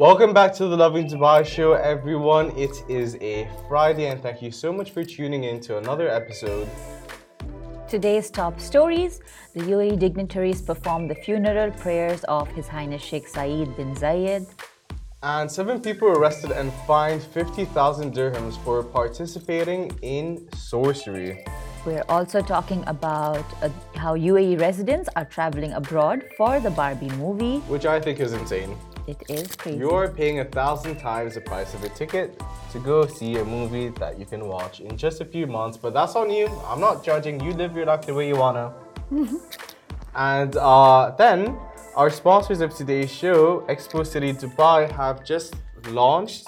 Welcome back to the Lovin Dubai show, everyone. It is a Friday, and thank you so much for tuning in to another episode. Today's top stories the UAE dignitaries performed the funeral prayers of His Highness Sheikh Saeed bin Zayed. And seven people were arrested and fined 50,000 dirhams for participating in sorcery. We're also talking about uh, how UAE residents are traveling abroad for the Barbie movie. Which I think is insane. It is crazy. You're paying a thousand times the price of a ticket to go see a movie that you can watch in just a few months, but that's on you. I'm not judging. You live your life the way you wanna. and uh, then our sponsors of today's show, Expo City Dubai, have just launched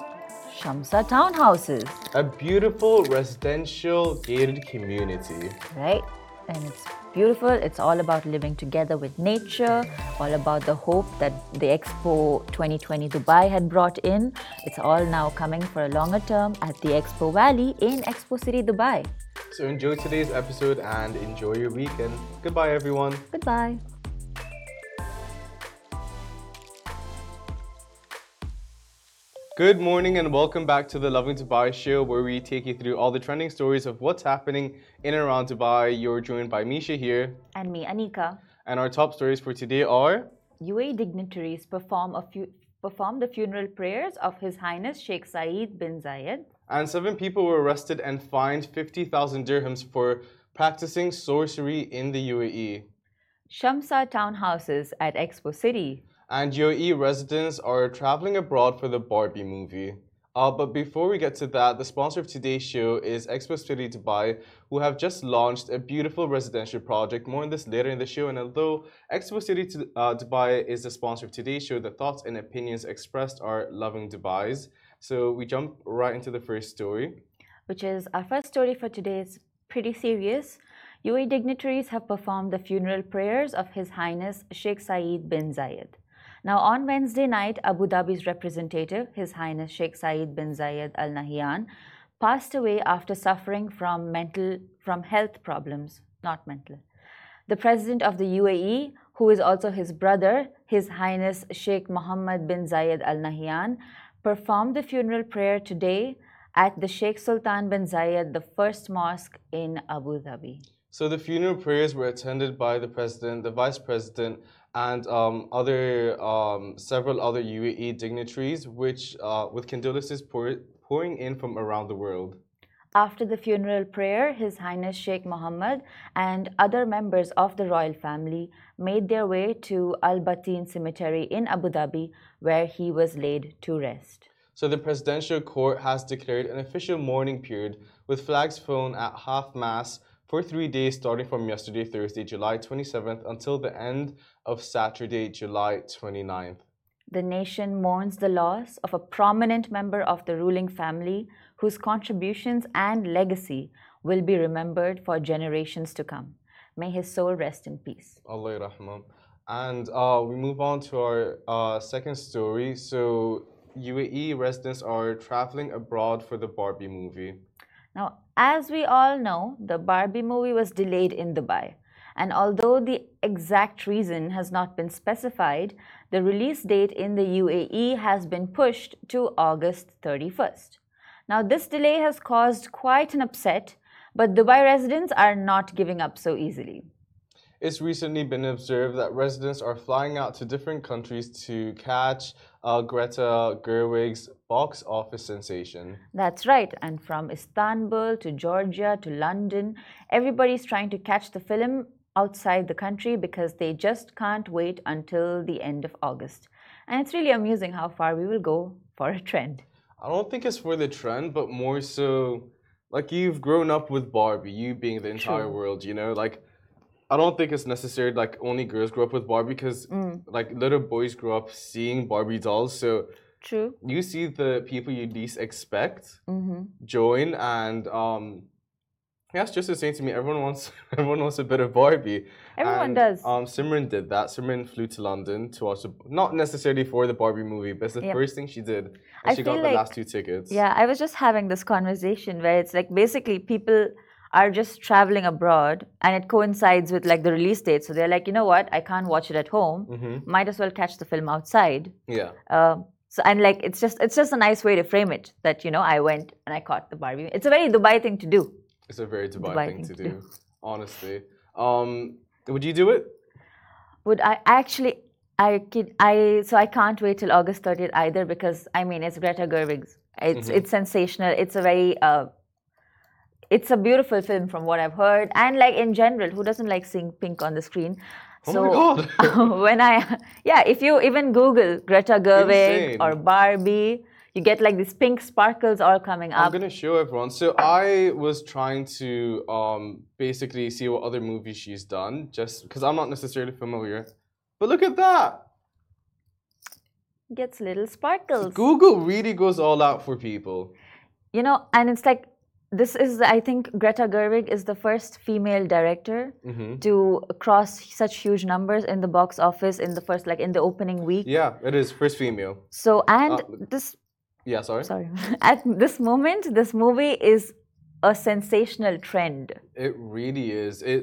Shamsa townhouses, a beautiful residential gated community. right? And it's beautiful. It's all about living together with nature, all about the hope that the Expo 2020 Dubai had brought in. It's all now coming for a longer term at the Expo Valley in Expo City, Dubai. So enjoy today's episode and enjoy your weekend. Goodbye, everyone. Goodbye. Good morning and welcome back to the Lovin Dubai show where we take you through all the trending stories of what's happening in and around Dubai. You're joined by Misha here. And me, Anika. And our top stories for today are UAE dignitaries perform, a perform the funeral prayers of His Highness Sheikh Saeed bin Zayed. and seven people were arrested and fined 50,000 dirhams for practicing sorcery in the UAE. Shamsa townhouses at Expo City. And UAE residents are traveling abroad for the Barbie movie. Uh, but before we get to that, the sponsor of today's show is Expo City Dubai, who have just launched a beautiful residential project. More on this later in the show. And although Expo City uh, Dubai is the sponsor of today's show, the thoughts and opinions expressed are Lovin Dubai's. So we jump right into the first story. which is our first story for today is pretty serious. UAE dignitaries have performed the funeral prayers of His Highness Sheikh Saeed bin Zayed. Now, on Wednesday night, Abu Dhabi's representative, His Highness Sheikh Saeed bin Zayed Al Nahyan, passed away after suffering from mental from health problems, not mental. The president of the UAE, who is also his brother, His Highness Sheikh Mohammed bin Zayed Al Nahyan, performed the funeral prayer today at the Sheikh Sultan bin Zayed, the first mosque in Abu Dhabi. So the funeral prayers were attended by the president, the vice president, and um, other um, several other UAE dignitaries, which uh, with condolences pour, pouring in from around the world. After the funeral prayer, His Highness Sheikh Mohammed and other members of the royal family made their way to Al Bateen Cemetery in Abu Dhabi, where he was laid to rest. So the presidential court has declared an official mourning period with flags flown at half mast for three days starting from yesterday, Thursday, July 27th until the end of Saturday, July 29th. The nation mourns the loss of a prominent member of the ruling family whose contributions and legacy will be remembered for generations to come. May his soul rest in peace. Allah rahmah. And uh, we move on to our uh, second story. So UAE residents are traveling abroad for the Barbie movie. Now, as we all know, the Barbie movie was delayed in Dubai. And although the exact reason has not been specified, the release date in the UAE has been pushed to August 31st. Now, this delay has caused quite an upset, but Dubai residents are not giving up so easily. It's recently been observed that residents are flying out to different countries to catch uh, Greta Gerwig's box office sensation. That's right. And from Istanbul to Georgia to London, everybody's trying to catch the film outside the country because they just can't wait until the end of August. And it's really amusing how far we will go for a trend. I don't think it's for the trend, but more so like you've grown up with Barbie, you being the entire True. world, you know? Like I don't think it's necessary like only girls grow up with Barbie because like little boys grow up seeing Barbie dolls. So True. you see the people you least expect hmm join and um yeah, it's just the same to me. Everyone wants everyone wants a bit of Barbie. Everyone And, does. Um, Simran did that. Simran flew to London to watch the, not necessarily for the Barbie movie, but it's the Yeah. first thing she did. And I she got feel the last two tickets. Yeah, I was just having this conversation where it's like basically people are just traveling abroad and it coincides with like the release date. So they're like, you know what, I can't watch it at home. hmm Might as well catch the film outside. Yeah. Uh, So and like it's just it's just a nice way to frame it that you know I went and I caught the Barbie. It's a very Dubai thing to do. It's a very Dubai, Dubai thing, thing to do, do. honestly. Um, would you do it? Would I actually I kid I so I can't wait till August 30th either because I mean it's Greta Gerwig's. It's Mhm. it's sensational. It's a very uh it's a beautiful film from what I've heard and like in general who doesn't like seeing pink on the screen. Oh so my god! when I yeah, if you even Google Greta Gerwig Insane. or Barbie, you get like these pink sparkles all coming up. I'm gonna show everyone. So I was trying to um basically see what other movies she's done, just because I'm not necessarily familiar. But look at that! Gets little sparkles. Google really goes all out for people. You know, and it's like this is I think Greta Gerwig is the first female director hmm to cross such huge numbers in the box office in the first like in the opening week. Yeah, it is first female. So and Uh, this Yeah, sorry. sorry at this moment this movie is a sensational trend. It really is. It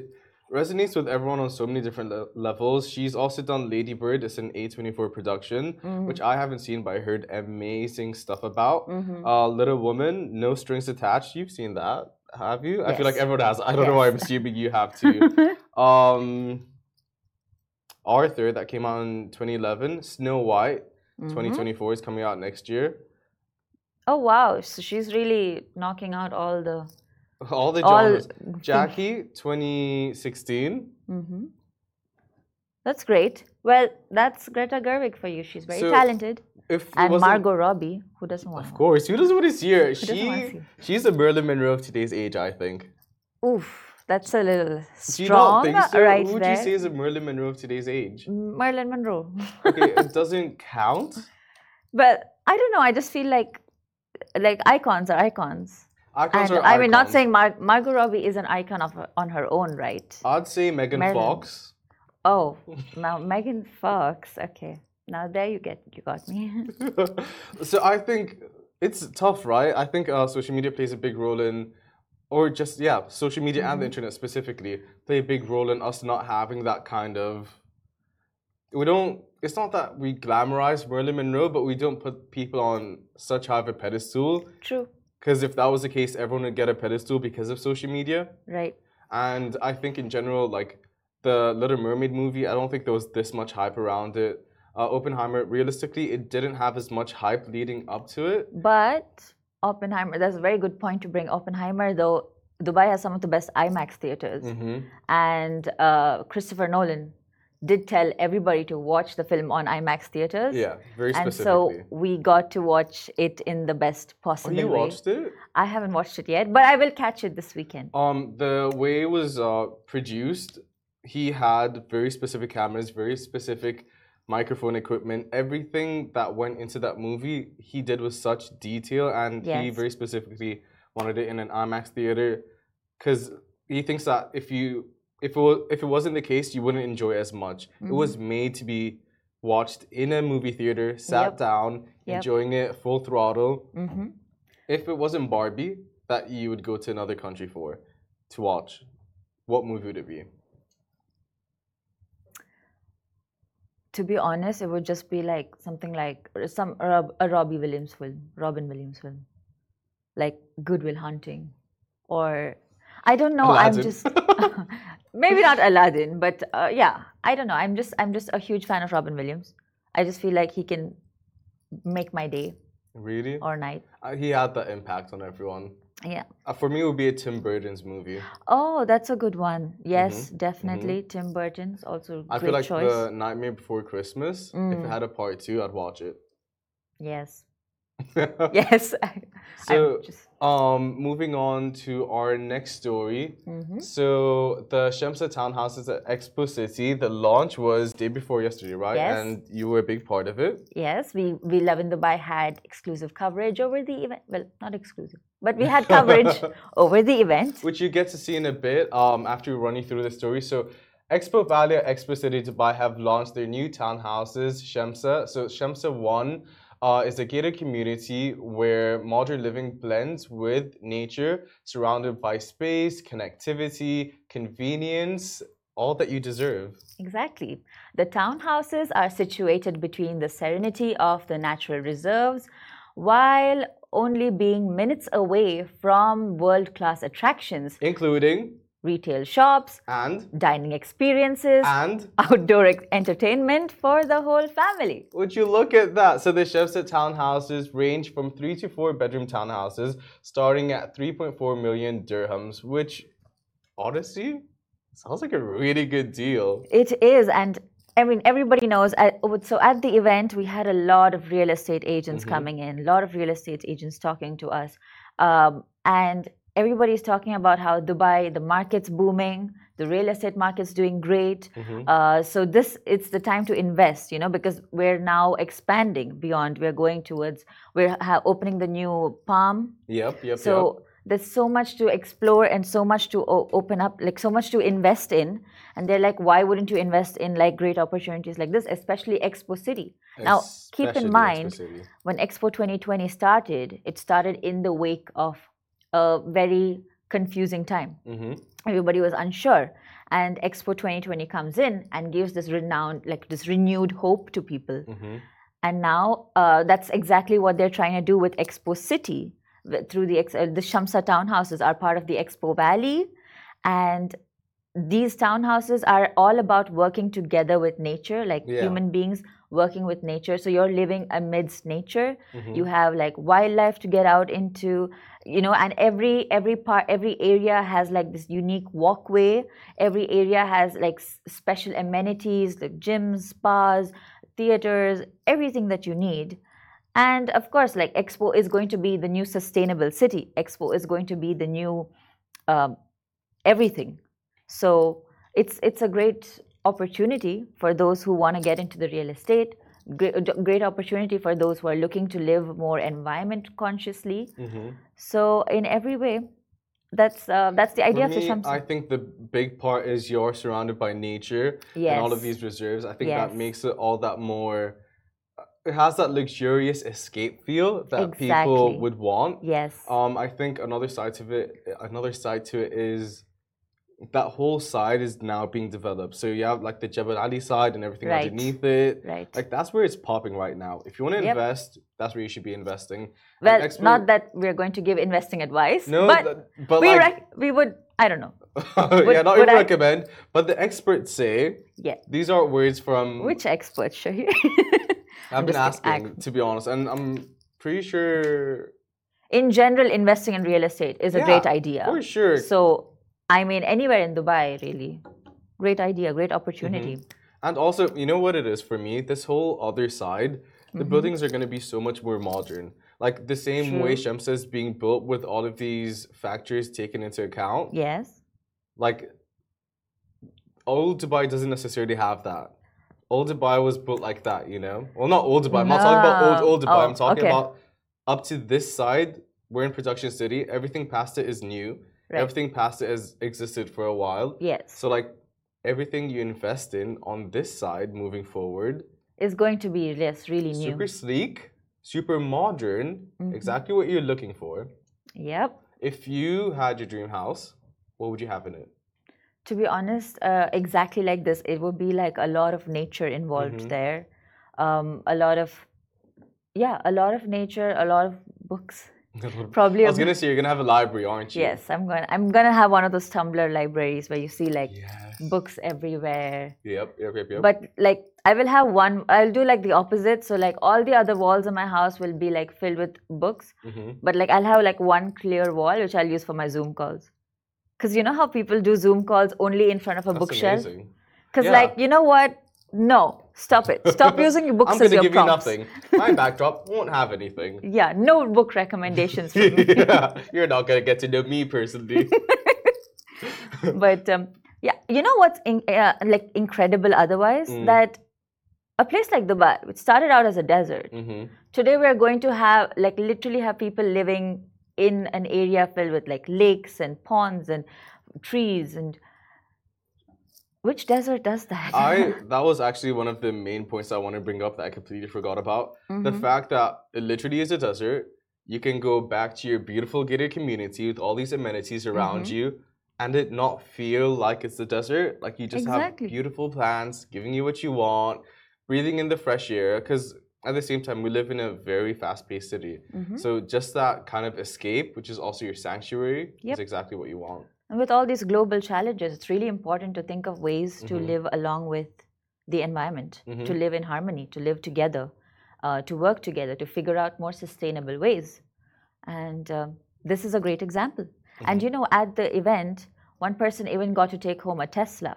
resonates with everyone on so many different le- levels. She's also done Lady Bird. It's an A24 production, which I haven't seen, but I heard amazing stuff about. Mhm. Uh, Little Woman, No Strings Attached. You've seen that, have you? I feel like everyone has. I don't know why I'm assuming you have too. um, Arthur, that came out in 2011. Snow White, Mhm. 2024 is coming out next year. Oh wow! So she's really knocking out all the All the all. genres. Jackie, 2016. hmm That's great. Well, that's Greta Gerwig for you. She's very So, talented. If And Margot Robbie, who doesn't want Of course, who doesn't want to see her? She, she's a Marilyn Monroe of today's age, I think. Oof, that's a little you strong think so? right Who would there. you say is a Marilyn Monroe of today's age? Marilyn Monroe. Okay, it doesn't count. but I don't know. I just feel like like icons are icons. Icons and I mean, not saying Mar- Margot Robbie is an icon of her, on her own, right? I'd say Megan Marilyn. Fox. Oh, now Megan Fox. Okay, now there you get you got me. so I think it's tough, right? I think uh, social media plays a big role in, or just yeah, social media and the Mm-hmm. internet specifically play a big role in us not having that kind of. We don't. It's not that we glamorize Marilyn Monroe, but we don't put people on such high of a pedestal. True, Because if that was the case, everyone would get a pedestal because of social media. right? And I think in general, like the Little Mermaid movie, I don't think there was this much hype around it. Uh, Oppenheimer, realistically, it didn't have as much hype leading up to it. But Oppenheimer, that's a very good point to bring. Oppenheimer, though, Dubai has some of the best IMAX theaters, hmm and uh, Christopher Nolan did tell everybody to watch the film on IMAX theaters. Yeah, very specifically. And so we got to watch it in the best possible way. oh, you way. watched it? I haven't watched it yet, but I will catch it this weekend. Um, the way it was uh, produced, he had very specific cameras, very specific microphone equipment. Everything that went into that movie, he did with such detail, and he very specifically wanted it in an IMAX theater because he thinks that if you if it, wa- if it wasn't the case, you wouldn't enjoy it as much. It was made to be watched in a movie theater, sat Yep. down, Yep. enjoying it full throttle. hmm If it wasn't Barbie that you would go to another country for to watch, what movie would it be? To be honest, it would just be like something like uh, some a, Rob- a Robbie Williams film, Robin Williams film, like Goodwill Hunting, or I don't know. I'm just maybe not Aladdin, but uh, yeah, I don't know. I'm just I'm just a huge fan of Robin Williams. I just feel like he can make my day Really? or night. Uh, he had that impact on everyone. Yeah. Uh, for me, it would be a Tim Burton's movie. Oh, that's a good one. Yes, definitely. Tim Burton's also Mm-hmm. I feel like choice. The Nightmare Before Christmas, if it Mm. had a part two, I'd watch it. Yes. Yes. I- so, just, um, moving on to our next story. Mhm. So, the Shamsa townhouses at Expo City, the launch was day before yesterday, right? Yes. And you were a big part of it. Yes, we we Lovin Dubai had exclusive coverage over the event. Well, not exclusive, but we had coverage over the event. which you get to see in a bit um, after you through the story. So, Expo Valley, Expo City Dubai have launched their new townhouses, Shamsa. So, Shamsa 1 uh, is a gated community where modern living blends with nature, surrounded by space, connectivity, convenience, all that you deserve. Exactly. The townhouses are situated between the serenity of the natural reserves while only being minutes away from world class attractions, Including retail shops, and dining experiences, and outdoor entertainment for the whole family. Would you look at that? So the chefs at townhouses range from three to four bedroom townhouses, starting at 3.4 million dirhams, which honestly sounds like a really good deal. It is, and I mean, everybody knows. So at the event, we had a lot of real estate agents Mhm. coming in, a lot of real estate agents talking to us, um, and everybody's talking about how Dubai, the market's booming, the real estate market's doing great. Mhm. Uh, so this it's the time to invest, you know, because we're now expanding beyond. We're going towards we're ha- opening the new Palm Yep, yep, so yep. there's so much to explore and so much to o- open up like so much to invest in and they're like why wouldn't you invest in like great opportunities like this especially expo city now keep in Especially mind when expo 2020 started it started in the wake of a very confusing time Mhm. everybody was unsure and expo 2020 comes in and gives this renowned like this renewed hope to people Mhm. and now uh, that's exactly what they're trying to do with Expo City through the uh, the Shamsa townhouses are part of the Expo Valley, and these townhouses are all about working together with nature, like Yeah. human beings working with nature. So you're living amidst nature. Mhm. You have like wildlife to get out into, you know, and every every part every area has like this unique walkway. Every area has like s- special amenities like gyms, spas, theaters, everything that you need. And of course, like Expo is going to be the new sustainable city. Expo is going to be the new um, everything. So it's it's a great opportunity for those who want to get into the real estate. Great, great opportunity for those who are looking to live more environment consciously. Mhm. So in every way, that's uh, that's the idea For me, I think the big part is you're surrounded by nature and all of these reserves. I think that makes it all that more. It has that luxurious escape feel that people would want. yes. Um, I think another side to it, another side to it is that whole side is now being developed. So you have like the Jebel Ali side and everything Right. underneath it. right. Like that's where it's popping right now. If you want to Yep. invest, that's where you should be investing. Well, Expo- not that we're going to give investing advice, no, but that- but we like, we would. I don't know. yeah, would- not even I- recommend. But the experts say Yeah. these are words from. Which expert, Shahir? I've been asking to be honest, and I'm pretty sure. in general, investing in real estate is a great Yeah, idea. For sure. So, I mean, anywhere in Dubai, really. Great idea, great opportunity. And also, you know what it is for me? This whole other side, the Mm-hmm. buildings are going to be so much more modern. Like the same way True. Shamsa is being built with all of these factors taken into account. Yes. Like, old Dubai doesn't necessarily have that. Old Dubai was built like that, you know? Well, not old Dubai. I'm not talking about old, old Dubai. I'm Oh, talking okay. about up to this side. We're in production city. Everything past it is new. Right. Everything past it has existed for a while. Yes. So, like, everything you invest in on this side moving forward, is going to be, yes, really new. super sleek, super modern, Mhm. exactly what you're looking for. Yep. If you had your dream house, what would you have in it? To be honest, uh, exactly like this, it would be like a lot of nature involved Mhm. there. Um, a lot of, yeah, a lot of nature, a lot of books. Probably. I was gonna say you're gonna have a library, aren't you? Yes, I'm gonna. I'm gonna have one of those Tumblr libraries where you see like Yes. books everywhere. Yep. Yep. Yep. Yep. But like, I will have one. I'll do like the opposite. So like, all the other walls in my house will be like filled with books. Mhm. But like, I'll have like one clear wall which I'll use for my Zoom calls. Because you know how people do Zoom calls only in front of a That's bookshelf. Because Yeah. like, you know what? No, stop it. Stop using your books as your cups. I'm as your give you nothing. My backdrop won't have anything. Yeah, no book recommendations for me. yeah, you're not gonna get to know me personally. but um, yeah, you know what's in, uh, like incredible otherwise Mm. that a place like Dubai, which started out as a desert, hmm today we're going to have like literally have people living in an area filled with like lakes and ponds and trees and which desert does that? I that was actually one of the main points I want to bring up that I completely forgot about. The Mhm. fact that it literally is a desert. You can go back to your beautiful gated community with all these amenities around Mhm. you, and it not feel like it's the desert. Like you just Exactly. have beautiful plants giving you what you want, breathing in the fresh air. Because at the same time, we live in a very fast-paced city. Mhm. So just that kind of escape, which is also your sanctuary, Yep. is exactly what you want. And with all these global challenges, it's really important to think of ways to Mhm. live along with the environment, to Mhm. live in harmony, to live together, uh, to work together, to figure out more sustainable ways. And um, this is a great example. And you know, at the event, one person even got to take home a Tesla.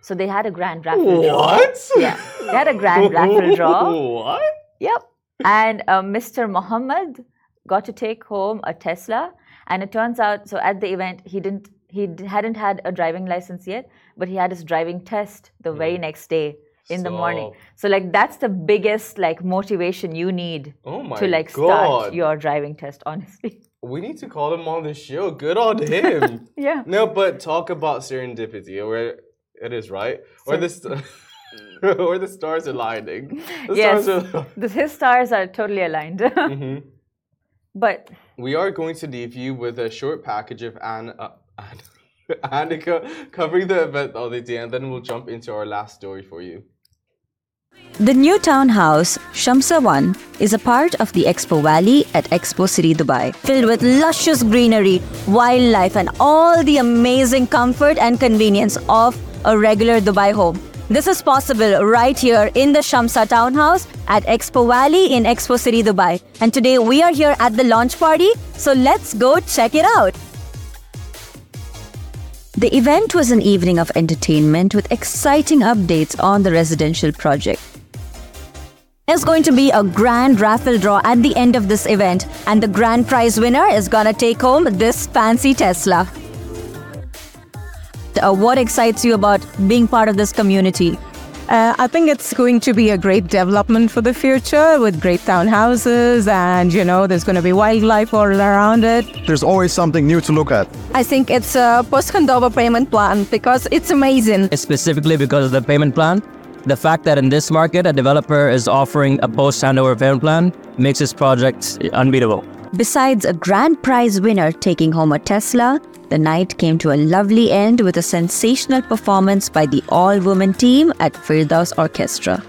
So they had a grand raffle draw. What? Yeah, they had a grand raffle draw. What? Yep. And uh, Mr. Mohammed got to take home a Tesla. And it turns out, so at the event, he didn't, he hadn't had a driving license yet, but he had his driving test the very next day in the morning. So like that's the biggest like motivation you need Oh to like god. start your driving test. Honestly. We need to call him on the show. Good on him. yeah. no, but talk about serendipity, where it is right, or the st- or the stars aligning. The Yes. stars are. The, his stars are totally aligned. Mhm. but We are going to leave you with a short package of An- uh, An- Annika covering the event the day, and then we'll jump into our last story for you. The new townhouse, Shamsa 1, is a part of the Expo Valley at Expo City, Dubai, filled with luscious greenery, wildlife, and all the amazing comfort and convenience of a regular Dubai home. This is possible right here in the Shamsa townhouse at Expo Valley in Expo City, Dubai. And today we are here at the launch party, so let's go check it out. The event was an evening of entertainment with exciting updates on the residential project. There's going to be a grand raffle draw at the end of this event, and the grand prize winner is gonna take home this fancy Tesla. Uh, what excites you about being part of this community? Uh, I think it's going to be a great development for the future with great townhouses, and you know, there's going to be wildlife all around it. There's always something new to look at. I think it's a post handover payment plan because it's amazing. specifically because of the payment plan. The fact that in this market, a developer is offering a post handover payment plan makes this project unbeatable. Besides a grand prize winner taking home a Tesla, the night came to a lovely end with a sensational performance by the all woman team at Firdaus Orchestra.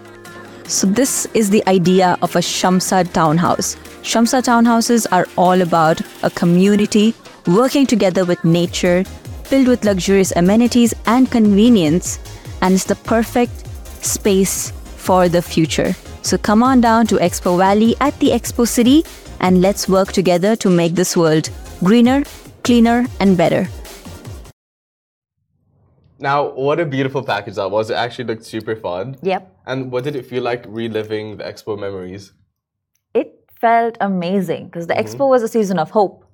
So, this is the idea of a Shamsa townhouse. Shamsa townhouses are all about a community working together with nature, filled with luxurious amenities and convenience, and it's the perfect space for the future. So, come on down to Expo Valley at the Expo City and let's work together to make this world greener, cleaner, and better. Now, what a beautiful package that was! It actually looked super fun. yep. And what did it feel like reliving the expo memories? it felt amazing because the Mm-hmm. expo was a season of hope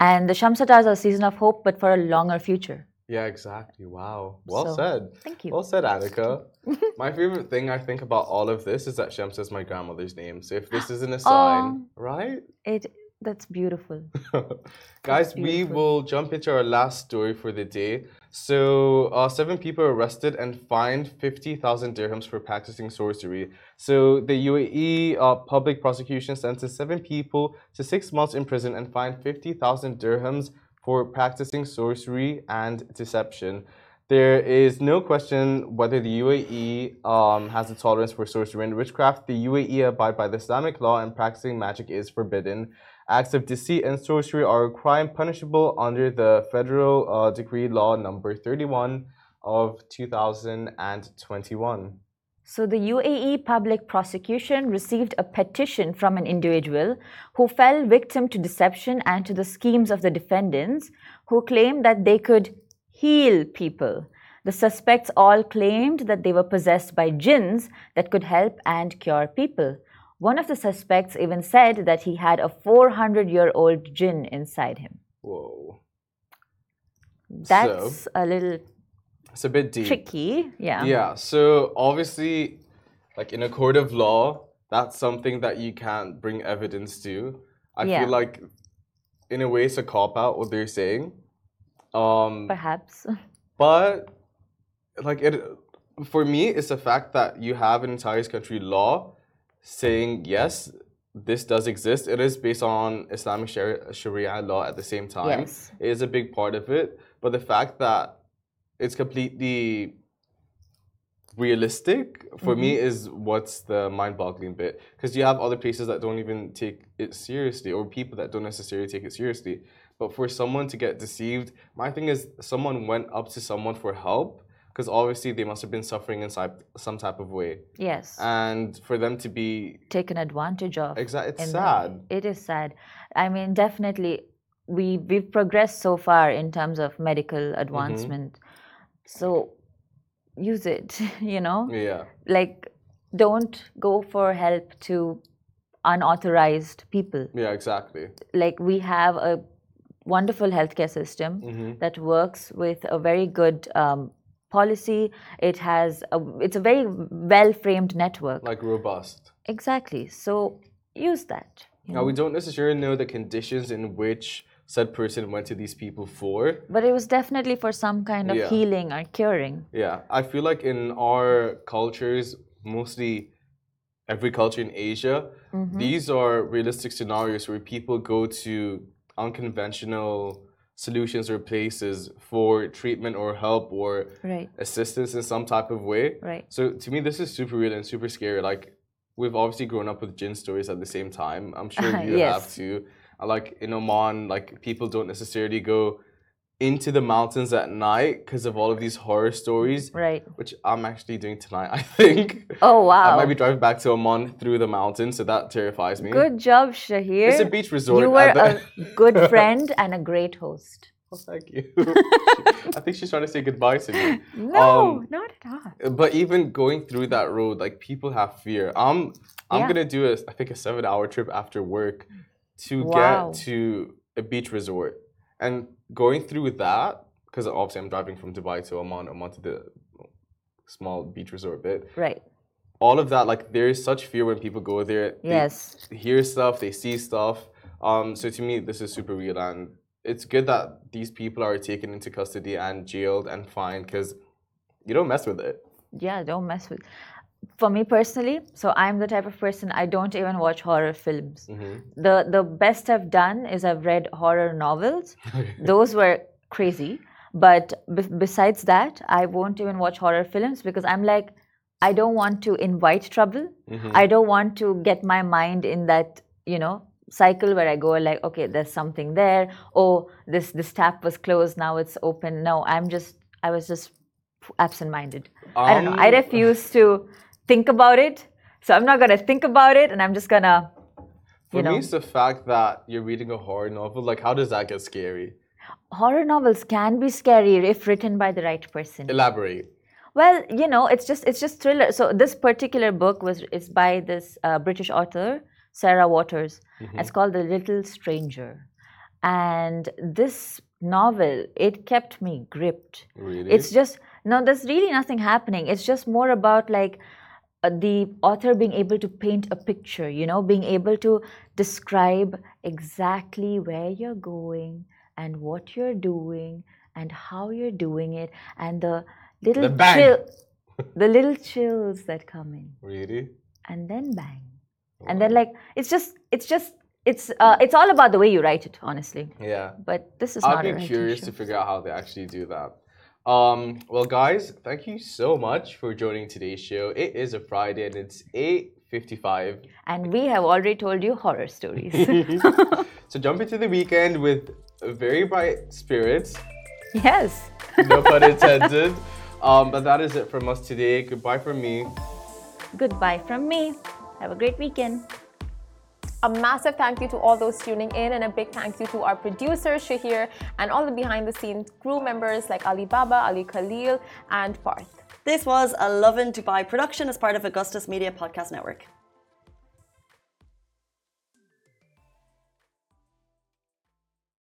and the Shamsa is a season of hope but for a longer future Yeah, exactly. Wow. Well So, said. thank you. Well said, Annika. my favorite thing I think about all of this is that Shamsa is my grandmother's name. So if this isn't a sign, right? it that's beautiful Guys, we beautiful. will jump into our last story for the day. So, uh, seven people arrested and fined 50,000 dirhams for practicing sorcery. So, the UAE uh, public prosecution sentenced seven people to six months in prison and fined 50,000 dirhams for practicing sorcery and deception. There is no question whether the UAE um, has a tolerance for sorcery and witchcraft. The UAE abide by the Islamic law and practicing magic is forbidden. Acts of deceit and sorcery are a crime punishable under the Federal uh, Decree Law number 31 of 2021. So, the UAE public prosecution received a petition from an individual who fell victim to deception and to the schemes of the defendants, who claimed that they could heal people. The suspects all claimed that they were possessed by jinns that could help and cure people. One of the suspects even said that he had a 400 year old jinn inside him. Whoa. That's a little It's a bit deep. tricky. Yeah. Yeah, so obviously, like in a court of law, that's something that you can't bring evidence to. I Yeah. feel like, in a way, it's a cop out what they're saying. Um, Perhaps. but like it, for me, it's the fact that you have an entire country law saying yes, this does exist. It is based on Islamic Sharia, Sharia law at the same time. Yes. It is a big part of it. but the fact that it's completely realistic for me Mm-hmm. is what's the mind-boggling bit because you have other places that don't even take it seriously or people that don't necessarily take it seriously but for someone to get deceived my thing is someone went up to someone for help because obviously they must have been suffering in some type of way Yes. and for them to be taken advantage of. exact it's in that way. sad It is sad. I mean, definitely, we we've progressed so far in terms of medical Mm-hmm. advancement. So use it. You know, yeah like don't go for help to unauthorized people. yeah exactly Like we have a wonderful healthcare system Mm-hmm. that works with a very good. Um, policy. It has a, it's a very well framed network. Like robust. Exactly. So use that now we don't necessarily know the conditions in which said person went to these people for. But it was definitely for some kind of Yeah. healing or curing. Yeah, I feel like in our cultures, mostly every culture in Asia, Mm-hmm. these are realistic scenarios where people go to unconventional solutions or places for treatment or help or Right, assistance in some type of way. right. So to me, this is super real and super scary. Like we've obviously grown up with jinn stories at the same time. I'm sure you have Yes. too. Uh, Like in Oman, like people don't necessarily go into the mountains at night because of all of these horror stories, Right. which I'm actually doing tonight. I think. Oh, wow. I might be driving back to Oman through the mountains, so that terrifies me. Good job, Shahir. It's a beach resort. You were a good friend and a great host. Oh, thank you. I think she's trying to say goodbye to me. No, Um, not at all. But even going through that road, like people have fear. I'm I'm Yeah. gonna do a I think a seven hour trip after work to Wow. get to a beach resort. And going through that, because obviously I'm driving from Dubai to Oman, Oman to the small beach resort bit. Right. All of that, like there is such fear when people go there. They Yes. hear stuff, they see stuff. Um, so to me, this is super real, and it's good that these people are taken into custody and jailed and fined because you don't mess with it. Yeah, don't mess with. For me personally, so I'm the type of person I don't even watch horror films. Mm-hmm. The the best I've done is I've read horror novels. Those were crazy. But b- besides that, I won't even watch horror films because I'm like, I don't want to invite trouble. Mm-hmm. I don't want to get my mind in that, you know, cycle where I go like, okay, there's something there. Oh, this this tap was closed, now it's open. No, I'm just, I was just absent-minded. I don't know. I Um, refuse to think about it. So I'm not gonna think about it, and I'm just gonna, For know. me, it's the fact that you're reading a horror novel. Like, how does that get scary? Horror novels can be scary if written by the right person. Elaborate. Well, you know, it's just it's just thriller. So this particular book was is by this uh, British author Sarah Waters. It's called The Little Stranger, and this novel it kept me gripped. Really? It's just no, there's really nothing happening. It's just more about like the author being able to paint a picture, you know, being able to describe exactly where you're going and what you're doing and how you're doing it and the little The bang. chill, the little chills that come in really. and then bang and then like it's just it's just it's uh, it's all about the way you write it honestly Yeah. but this is I'd not be curious show. to figure out how they actually do that. Um, well, guys, thank you so much for joining today's show. It is a Friday and it's 8.55. and we have already told you horror stories so jump into the weekend with very bright spirits. yes No pun intended. Um, but that is it from us today. Goodbye from me. Goodbye from me. Have a great weekend. A massive thank you to all those tuning in, and a big thank you to our producer Shahir and all the behind the scenes crew members like Ali Baba, Ali Khalil, and Parth. This was a Lovin Dubai production as part of Augustus Media Podcast Network.